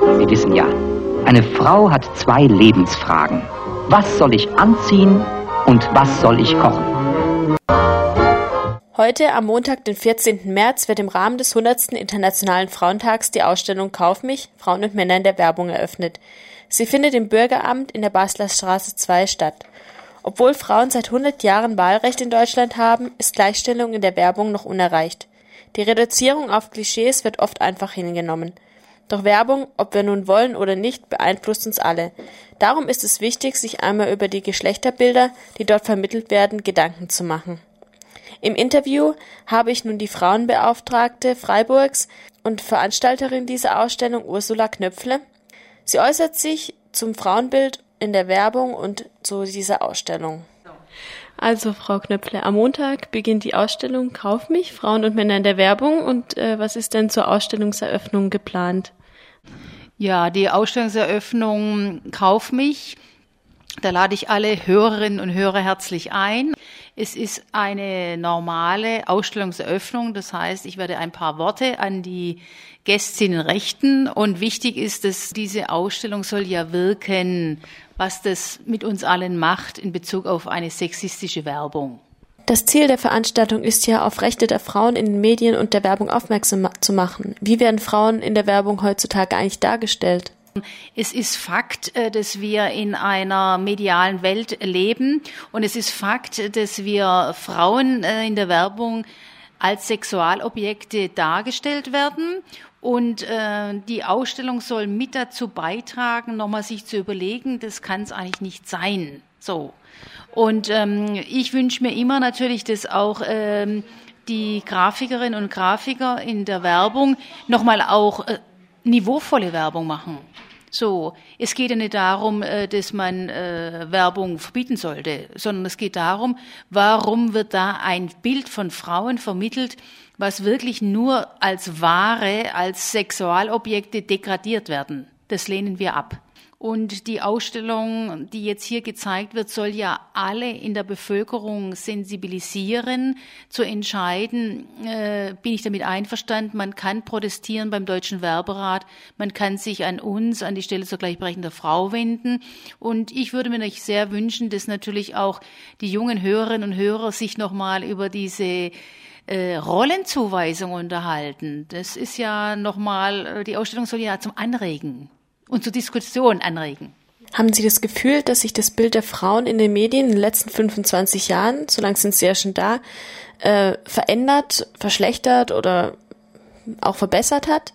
Sie wissen ja, eine Frau hat zwei Lebensfragen. Was soll ich anziehen und was soll ich kochen? Heute, am Montag, den 14. März, wird im Rahmen des 100. Internationalen Frauentags die Ausstellung Kauf mich, Frauen und Männer in der Werbung eröffnet. Sie findet im Bürgeramt in der Basler Straße 2 statt. Obwohl Frauen seit 100 Jahren Wahlrecht in Deutschland haben, ist Gleichstellung in der Werbung noch unerreicht. Die Reduzierung auf Klischees wird oft einfach hingenommen. Doch Werbung, ob wir nun wollen oder nicht, beeinflusst uns alle. Darum ist es wichtig, sich einmal über die Geschlechterbilder, die dort vermittelt werden, Gedanken zu machen. Im Interview habe ich nun die Frauenbeauftragte Freiburgs und Veranstalterin dieser Ausstellung Ursula Knöpfle. Sie äußert sich zum Frauenbild in der Werbung und zu dieser Ausstellung. Also Frau Knöpfle, am Montag beginnt die Ausstellung Kauf mich, Frauen und Männer in der Werbung. Und äh, was ist denn zur Ausstellungseröffnung geplant? Ja, die Ausstellungseröffnung Kauf mich da lade ich alle Hörerinnen und Hörer herzlich ein. Es ist eine normale Ausstellungseröffnung. Das heißt, ich werde ein paar Worte an die Gästinnen richten. Und wichtig ist, dass diese Ausstellung soll ja wirken, was das mit uns allen macht in Bezug auf eine sexistische Werbung. Das Ziel der Veranstaltung ist ja, auf Rechte der Frauen in den Medien und der Werbung aufmerksam zu machen. Wie werden Frauen in der Werbung heutzutage eigentlich dargestellt? Es ist Fakt, äh, dass wir in einer medialen Welt leben und es ist Fakt, dass wir Frauen äh, in der Werbung als Sexualobjekte dargestellt werden und äh, die Ausstellung soll mit dazu beitragen, nochmal sich zu überlegen, das kann es eigentlich nicht sein. So. Und ähm, ich wünsche mir immer natürlich, dass auch ähm, die Grafikerinnen und Grafiker in der Werbung nochmal auch äh, niveauvolle Werbung machen. So, es geht ja nicht darum, äh, dass man äh, Werbung verbieten sollte, sondern es geht darum, warum wird da ein Bild von Frauen vermittelt, was wirklich nur als Ware, als Sexualobjekte degradiert werden. Das lehnen wir ab. Und die Ausstellung, die jetzt hier gezeigt wird, soll ja alle in der Bevölkerung sensibilisieren, zu entscheiden, äh, bin ich damit einverstanden, man kann protestieren beim Deutschen Werberat, man kann sich an uns, an die Stelle zur Gleichberechtigung der Frau wenden. Und ich würde mir natürlich sehr wünschen, dass natürlich auch die jungen Hörerinnen und Hörer sich nochmal über diese äh, Rollenzuweisung unterhalten. Das ist ja nochmal, äh, die Ausstellung soll ja zum Anregen und zur Diskussion anregen. Haben Sie das Gefühl, dass sich das Bild der Frauen in den Medien in den letzten 25 Jahren, so lange sind sie ja schon da, äh, verändert, verschlechtert oder auch verbessert hat?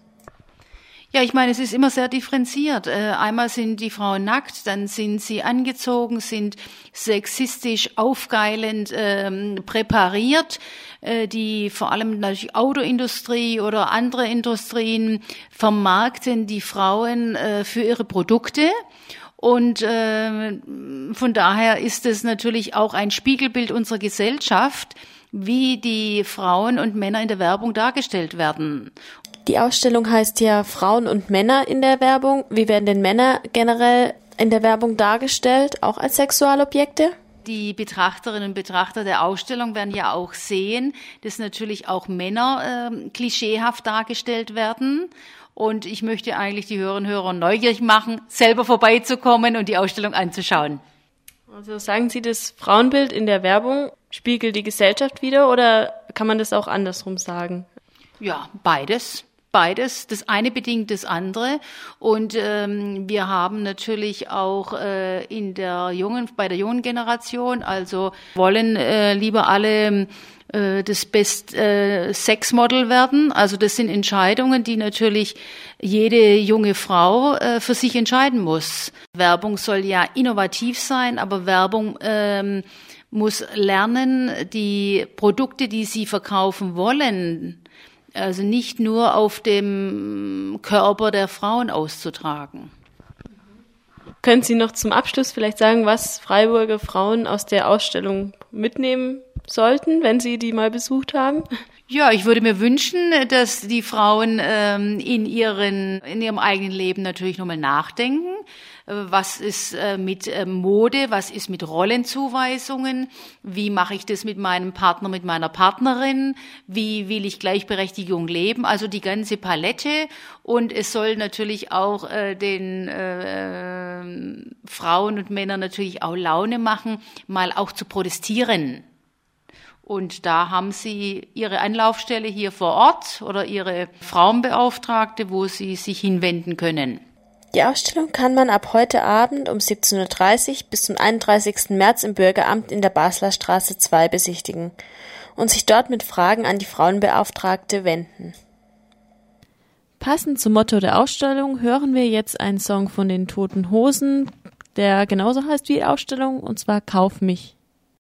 Ja, ich meine, es ist immer sehr differenziert. Äh, einmal sind die Frauen nackt, dann sind sie angezogen, sind sexistisch aufgeilend ähm, präpariert, äh, die vor allem natürlich Autoindustrie oder andere Industrien vermarkten die Frauen äh, für ihre Produkte. Und äh, von daher ist es natürlich auch ein Spiegelbild unserer Gesellschaft, wie die Frauen und Männer in der Werbung dargestellt werden. Die Ausstellung heißt ja Frauen und Männer in der Werbung. Wie werden denn Männer generell in der Werbung dargestellt, auch als Sexualobjekte? Die Betrachterinnen und Betrachter der Ausstellung werden ja auch sehen, dass natürlich auch Männer äh, klischeehaft dargestellt werden. Und ich möchte eigentlich die Hörerinnen und Hörer neugierig machen, selber vorbeizukommen und die Ausstellung anzuschauen. Also sagen Sie, das Frauenbild in der Werbung spiegelt die Gesellschaft wieder oder kann man das auch andersrum sagen? Ja, beides beides. Das eine bedingt das andere. Und ähm, wir haben natürlich auch äh, in der jungen, bei der jungen Generation, also wollen äh, lieber alle äh, das Best äh, Sex Model werden. Also das sind Entscheidungen, die natürlich jede junge Frau äh, für sich entscheiden muss. Werbung soll ja innovativ sein, aber Werbung ähm, muss lernen, die Produkte, die sie verkaufen wollen, also nicht nur auf dem Körper der Frauen auszutragen. Können Sie noch zum Abschluss vielleicht sagen, was Freiburger Frauen aus der Ausstellung mitnehmen sollten, wenn Sie die mal besucht haben? Ja, ich würde mir wünschen, dass die Frauen ähm, in, ihren, in ihrem eigenen Leben natürlich nochmal nachdenken, was ist äh, mit äh, Mode, was ist mit Rollenzuweisungen, wie mache ich das mit meinem Partner, mit meiner Partnerin, wie will ich Gleichberechtigung leben, also die ganze Palette. Und es soll natürlich auch äh, den äh, Frauen und Männern natürlich auch Laune machen, mal auch zu protestieren. Und da haben sie ihre Anlaufstelle hier vor Ort oder ihre Frauenbeauftragte, wo sie sich hinwenden können. Die Ausstellung kann man ab heute Abend um 17.30 Uhr bis zum 31. März im Bürgeramt in der Basler Straße 2 besichtigen und sich dort mit Fragen an die Frauenbeauftragte wenden. Passend zum Motto der Ausstellung hören wir jetzt einen Song von den Toten Hosen, der genauso heißt wie die Ausstellung, und zwar Kauf mich.